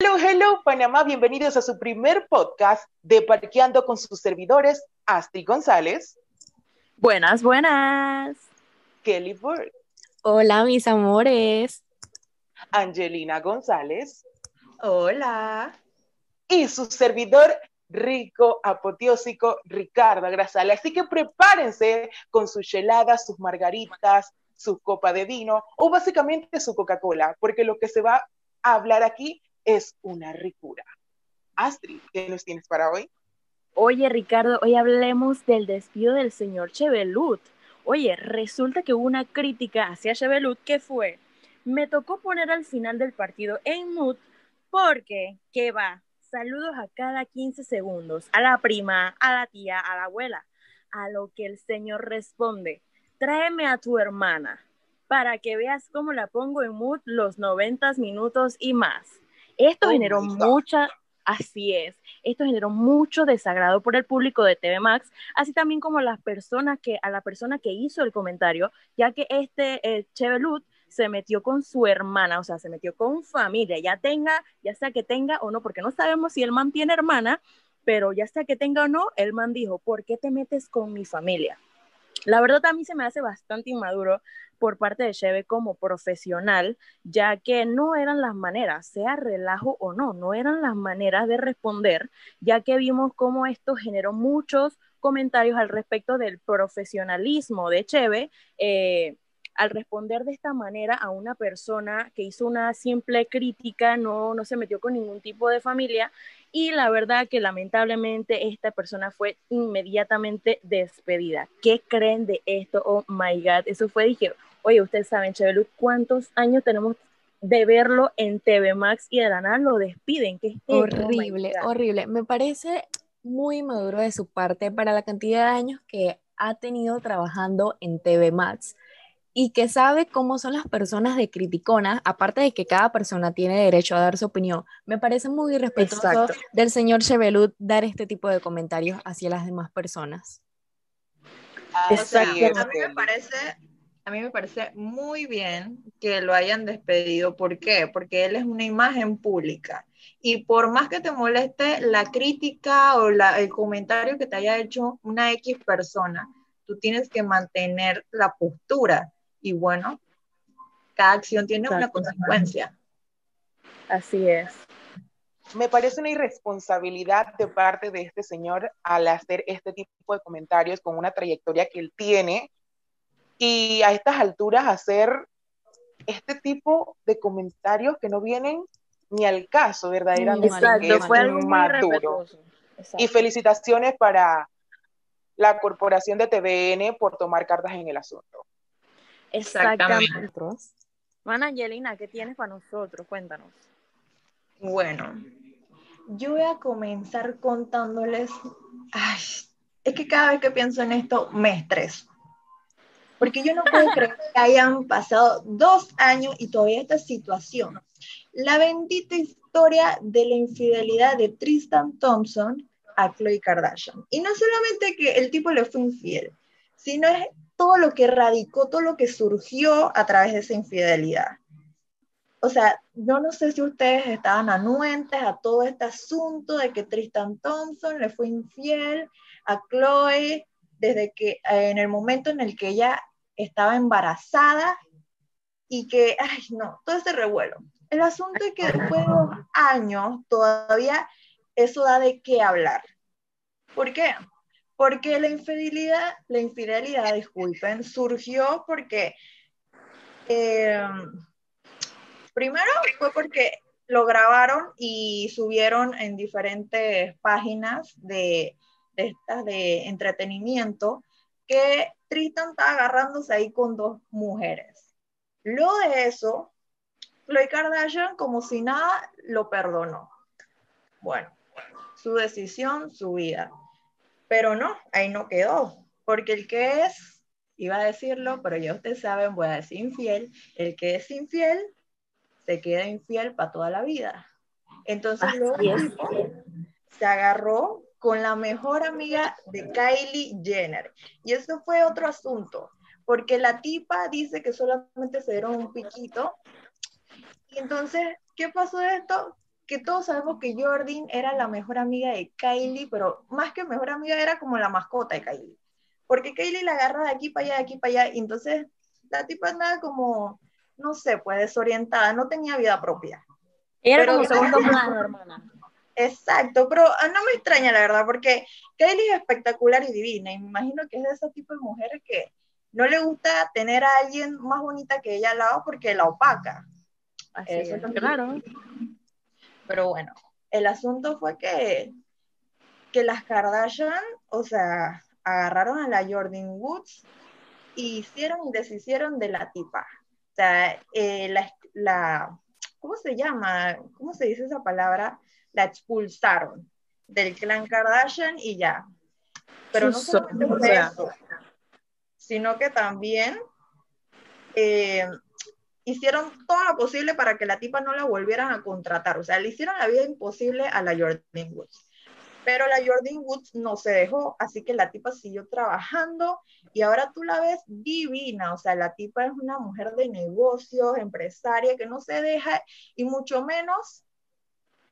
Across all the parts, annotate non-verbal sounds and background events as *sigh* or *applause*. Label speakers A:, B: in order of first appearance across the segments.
A: Hello, hello, Panamá. Bienvenidos a su primer podcast de Parqueando con sus servidores, Astrid González.
B: Buenas, buenas.
A: Kelly Burke.
C: Hola, mis amores.
A: Angelina González.
D: Hola.
A: Y su servidor rico, apoteósico, Ricardo Grasal. Así que prepárense con sus heladas, sus margaritas, su copa de vino o básicamente su Coca-Cola, porque lo que se va a hablar aquí es una ricura. Astrid, ¿qué nos tienes para hoy?
B: Oye, Ricardo, hoy hablemos del despido del señor Chevelut. Oye, resulta que hubo una crítica hacia Chevelut que fue, me tocó poner al final del partido en mood porque, ¿qué va? Saludos a cada 15 segundos, a la prima, a la tía, a la abuela. A lo que el señor responde, tráeme a tu hermana para que veas cómo la pongo en mood los 90 minutos y más. Esto
A: Oh
B: generó mucha, así es, esto generó mucho desagrado por el público de TV Max, así también como las personas que, a la persona que hizo el comentario, ya que este eh, Chevelut se metió con su hermana, o sea, se metió con familia, ya tenga, ya sea que tenga o no, porque no sabemos si el man tiene hermana, pero ya sea que tenga o no, el man dijo, ¿por qué te metes con mi familia? La verdad a mí se me hace bastante inmaduro por parte de Cheve como profesional, ya que no eran las maneras, sea relajo o no, no eran las maneras de responder, ya que vimos cómo esto generó muchos comentarios al respecto del profesionalismo de Cheve, eh, al responder de esta manera a una persona que hizo una simple crítica, no, no se metió con ningún tipo de familia, y la verdad que lamentablemente esta persona fue inmediatamente despedida. ¿Qué creen de esto? Oh my God, eso fue, dije, oye, ustedes saben, Chevelu, ¿cuántos años tenemos de verlo en TV Max y de la nada lo despiden? ¿Qué es? Oh
C: Horrible, horrible. Me parece muy maduro de su parte para la cantidad de años que ha tenido trabajando en TV Max y que sabe cómo son las personas de criticonas, aparte de que cada persona tiene derecho a dar su opinión. Me parece muy irrespetuoso
B: Exacto.
C: del señor Chevelut dar este tipo de comentarios hacia las demás personas.
A: Así
B: Exacto.
A: es,
D: A mí me parece, a mí me parece muy bien que lo hayan despedido. ¿Por qué? Porque él es una imagen pública. Y por más que te moleste la crítica o la- el comentario que te haya hecho una X persona, tú tienes que mantener la postura. Y bueno, cada acción tiene una consecuencia.
B: Así es.
A: Me parece una irresponsabilidad de parte de este señor al hacer este tipo de comentarios con una trayectoria que él tiene y a estas alturas hacer este tipo de comentarios que no vienen ni al caso verdaderamente.
C: Exacto,
A: que es
B: fue algo. Exacto.
A: Y felicitaciones para la corporación de TVN por tomar cartas en el asunto.
B: Exactamente. Mana Angelina, ¿qué tienes para nosotros? Cuéntanos.
D: Bueno, yo voy a comenzar contándoles. Ay, es que cada vez que pienso en esto me estreso. Porque yo no puedo *laughs* creer que hayan pasado dos años y todavía esta situación. La bendita historia de la infidelidad de Tristan Thompson a Khloe Kardashian. Y no solamente que el tipo le fue infiel, sino es todo lo que radicó, todo lo que surgió a través de esa infidelidad. O sea, yo no sé si ustedes estaban anuentes a todo este asunto de que Tristan Thompson le fue infiel a Chloe desde que eh, en el momento en el que ella estaba embarazada y que, ay, no, todo ese revuelo. El asunto es que después de dos años todavía eso da de qué hablar. ¿Por qué? Porque la infidelidad, la infidelidad, disculpen, surgió porque eh, primero fue porque lo grabaron y subieron en diferentes páginas de, estas de entretenimiento que Tristan estaba agarrándose ahí con dos mujeres. Luego de eso, Khloe Kardashian, como si nada, lo perdonó. Bueno, su decisión, su vida. Pero no, ahí no quedó, porque el que es, iba a decirlo, pero ya ustedes saben, voy a decir infiel, el que es infiel se queda infiel para toda la vida. Entonces
B: Así
D: luego
B: es.
D: se agarró con la mejor amiga de Kylie Jenner. Y eso fue otro asunto, porque la tipa dice que solamente se dieron un piquito. Y entonces, ¿qué pasó de esto? Que todos sabemos que Jordan era la mejor amiga de Kylie, pero más que mejor amiga era como la mascota de Kylie. Porque Kylie la agarra de aquí para allá, de aquí para allá, y entonces la tipa andaba como, no sé, pues desorientada, no tenía vida propia.
B: Era como segundo *laughs* plano, hermana.
D: Exacto, pero ah, no me extraña la verdad, porque Kylie es espectacular y divina, y me imagino que es de ese tipo de mujeres que no le gusta tener a alguien más bonita que ella al lado porque la opaca.
B: Así es, claro.
D: Pero bueno, el asunto fue que, que las Kardashian, o sea, agarraron a la Jordan Woods y hicieron y deshicieron de la tipa. O sea, eh, la, la, ¿cómo se llama? ¿Cómo se dice esa palabra? La expulsaron del clan Kardashian y ya. Pero no solamente por eso, sino que también eh, hicieron todo lo posible para que la tipa no la volvieran a contratar. O sea, le hicieron la vida imposible a la Jordan Woods. Pero la Jordan Woods no se dejó, así que la tipa siguió trabajando y ahora tú la ves divina. O sea, la tipa es una mujer de negocios, empresaria, que no se deja y mucho menos.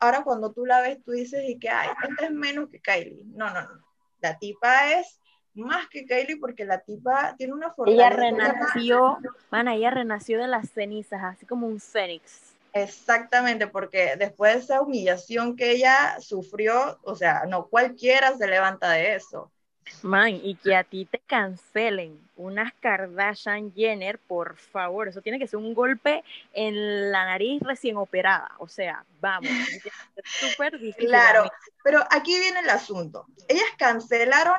D: Ahora cuando tú la ves, tú dices, y que, ay, esta es menos que Kylie. No, no, no. La tipa es más que Kylie porque la tipa tiene una
B: fortaleza. Ella renació, mana, ella renació de las cenizas, así como un fénix.
D: Exactamente, porque después de esa humillación que ella sufrió, o sea, no cualquiera se levanta de eso.
B: Man, y que a ti te cancelen unas Kardashian Jenner, por favor, eso tiene que ser un golpe en la nariz recién operada, o sea, vamos, *laughs* súper difícil.
D: Claro, pero aquí viene el asunto. Ellas cancelaron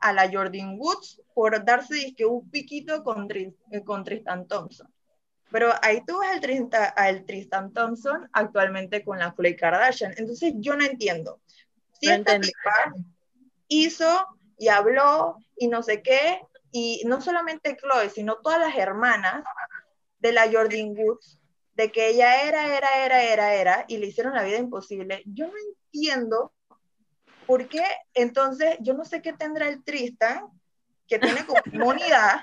D: a la Jordan Woods por darse un piquito con, eh, con Tristan Thompson. Pero ahí tú ves el Tristan, Thompson actualmente con la Khloe Kardashian. Entonces yo no entiendo. Si esta tipa hizo y habló y no sé qué, y no solamente Chloe, sino todas las hermanas de la Jordan Woods, de que ella era, era, era, era, era, y le hicieron la vida imposible. Yo no entiendo por qué entonces yo no sé qué tendrá el Tristan, que tiene comunidad,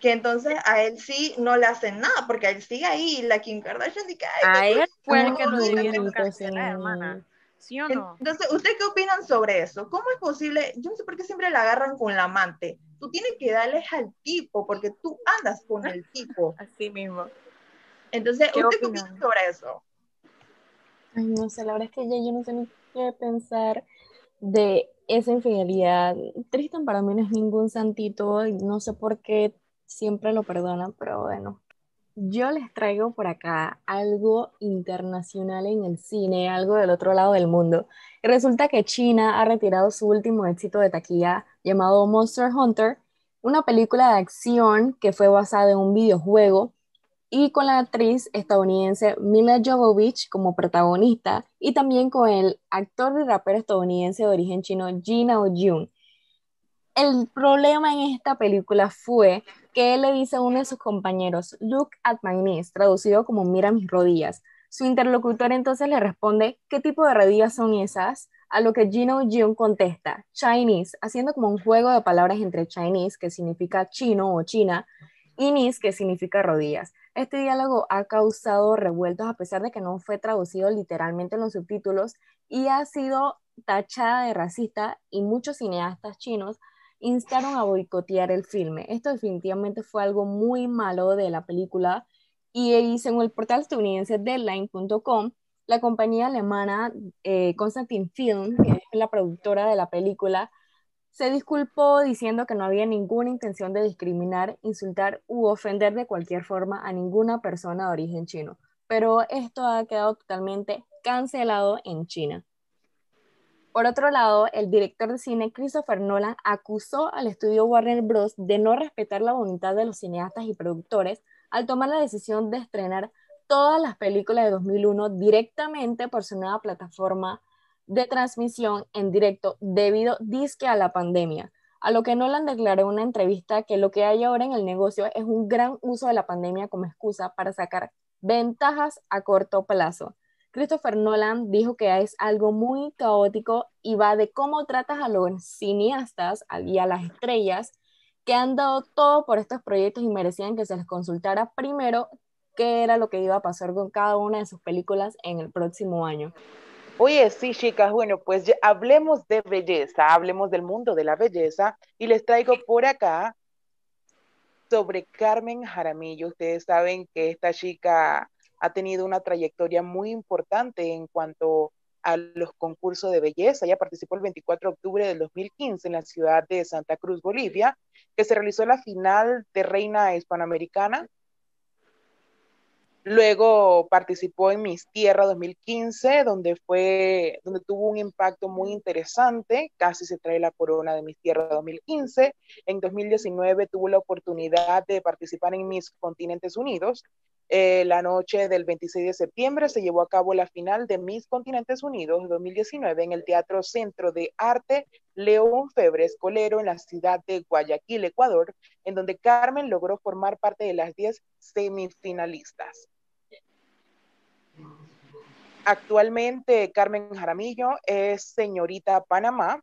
D: que entonces a él sí no le hacen nada, porque a él sigue ahí, la Kim Kardashian dice que...
B: A él fue el que lo debieron cancelar, hermana. ¿Sí o no?
D: Entonces, ¿ustedes qué opinan sobre eso? ¿Cómo es posible? Yo no sé por qué siempre la agarran con la amante. Tú tienes que darles al tipo, porque tú andas con el tipo. *laughs*
B: Así mismo.
D: Entonces, ¿ustedes qué opinan sobre eso?
C: Ay, no sé, la verdad es que ya yo no sé ni pensar de esa infidelidad. Tristan para mí no es ningún santito, no sé por qué siempre lo perdonan, pero bueno. Yo les traigo por acá algo internacional en el cine, algo del otro lado del mundo. Y resulta que China ha retirado su último éxito de taquilla llamado Monster Hunter, una película de acción que fue basada en un videojuego y con la actriz estadounidense Mila Jovovich como protagonista y también con el actor y rapero estadounidense de origen chino Jin Jung. El problema en esta película fue que él le dice a uno de sus compañeros, Look at my knees, traducido como mira mis rodillas. Su interlocutor entonces le responde, ¿qué tipo de rodillas son esas? A lo que Jin Jung contesta, Chinese, haciendo como un juego de palabras entre Chinese, que significa chino o china, y knees, que significa rodillas. Este diálogo ha causado revueltos a pesar de que no fue traducido literalmente en los subtítulos y ha sido tachada de racista y muchos cineastas chinos instaron a boicotear el filme. Esto definitivamente fue algo muy malo de la película y según el portal estadounidense Deadline.com, la compañía alemana eh, Constantin Film, que es la productora de la película, se disculpó diciendo que no había ninguna intención de discriminar, insultar u ofender de cualquier forma a ninguna persona de origen chino, pero esto ha quedado totalmente cancelado en China. Por otro lado, el director de cine Christopher Nolan acusó al estudio Warner Bros. de no respetar la voluntad de los cineastas y productores al tomar la decisión de estrenar todas las películas de 2001 directamente por su nueva plataforma de transmisión en directo debido disque a la pandemia, a lo que Nolan declaró en una entrevista que lo que hay ahora en el negocio es un gran uso de la pandemia como excusa para sacar ventajas a corto plazo. Christopher Nolan dijo que es algo muy caótico y va de cómo tratas a los cineastas y a las estrellas que han dado todo por estos proyectos y merecían que se les consultara primero qué era lo que iba a pasar con cada una de sus películas en el próximo año.
A: Oye, sí, chicas, bueno, pues hablemos de belleza, hablemos del mundo de la belleza y les traigo por acá sobre Carmen Jaramillo. Ustedes saben que esta chica ha tenido una trayectoria muy importante en cuanto a los concursos de belleza. Ella participó el 24 de octubre del 2015 en la ciudad de Santa Cruz, Bolivia, que se realizó la final de Reina Hispanoamericana Luego participó en Mis Tierra 2015, donde fue, donde tuvo un impacto muy interesante, casi se trae la corona de Mis Tierra 2015. En 2019 tuvo la oportunidad de participar en Mis Continentes Unidos. Eh, la noche del 26 de septiembre se llevó a cabo la final de Mis Continentes Unidos 2019 en el Teatro Centro de Arte León Febres Colero en la ciudad de Guayaquil, Ecuador, en donde Carmen logró formar parte de las 10 semifinalistas. Actualmente Carmen Jaramillo es señorita Panamá,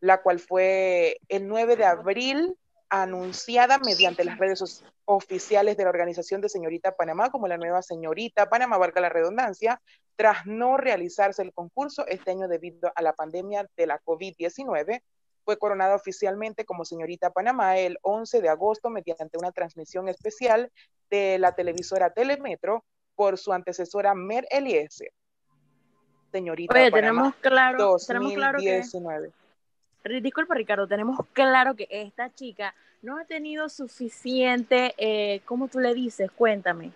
A: la cual fue el 9 de abril anunciada mediante las redes oficiales de la organización de Señorita Panamá como la nueva Señorita Panamá, valga la redundancia, tras no realizarse el concurso este año debido a la pandemia de la COVID-19. Fue coronada oficialmente como Señorita Panamá el 11 de agosto mediante una transmisión especial de la televisora Telemetro por su antecesora Mer Eliezer. Señorita
B: Oye, tenemos claro, tenemos claro que disculpa Ricardo, tenemos claro que esta chica no ha tenido suficiente, eh, ¿cómo tú le dices? Cuéntame.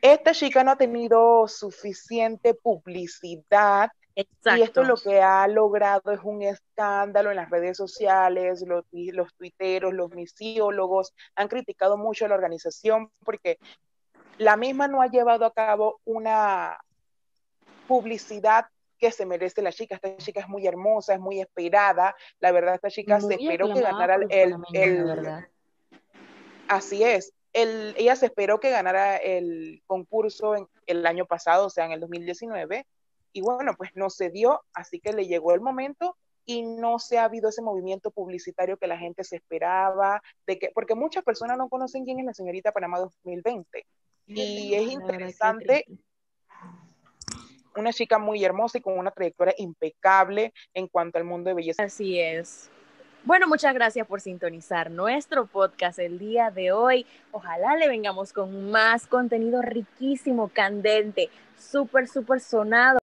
A: Esta chica no ha tenido suficiente publicidad Y esto lo que ha logrado es un escándalo en las redes sociales, los, los tuiteros, los misiólogos han criticado mucho a la organización porque la misma no ha llevado a cabo una publicidad que se merece la chica. Esta chica es muy hermosa, es muy esperada. La verdad, esta chica se esperó que ganara el... el, así es. El, ella se esperó que ganara el concurso en, el año pasado, o sea, en el 2019, y bueno, pues no se dio, así que le llegó el momento y no se ha habido ese movimiento publicitario que la gente se esperaba, de que, porque muchas personas no conocen quién es la señorita Panamá 2020. Y es interesante, una chica muy hermosa y con una trayectoria impecable en cuanto al mundo de belleza.
B: Así es. Bueno, muchas gracias por sintonizar nuestro podcast el día de hoy. Ojalá le vengamos con más contenido riquísimo, candente, súper, súper sonado.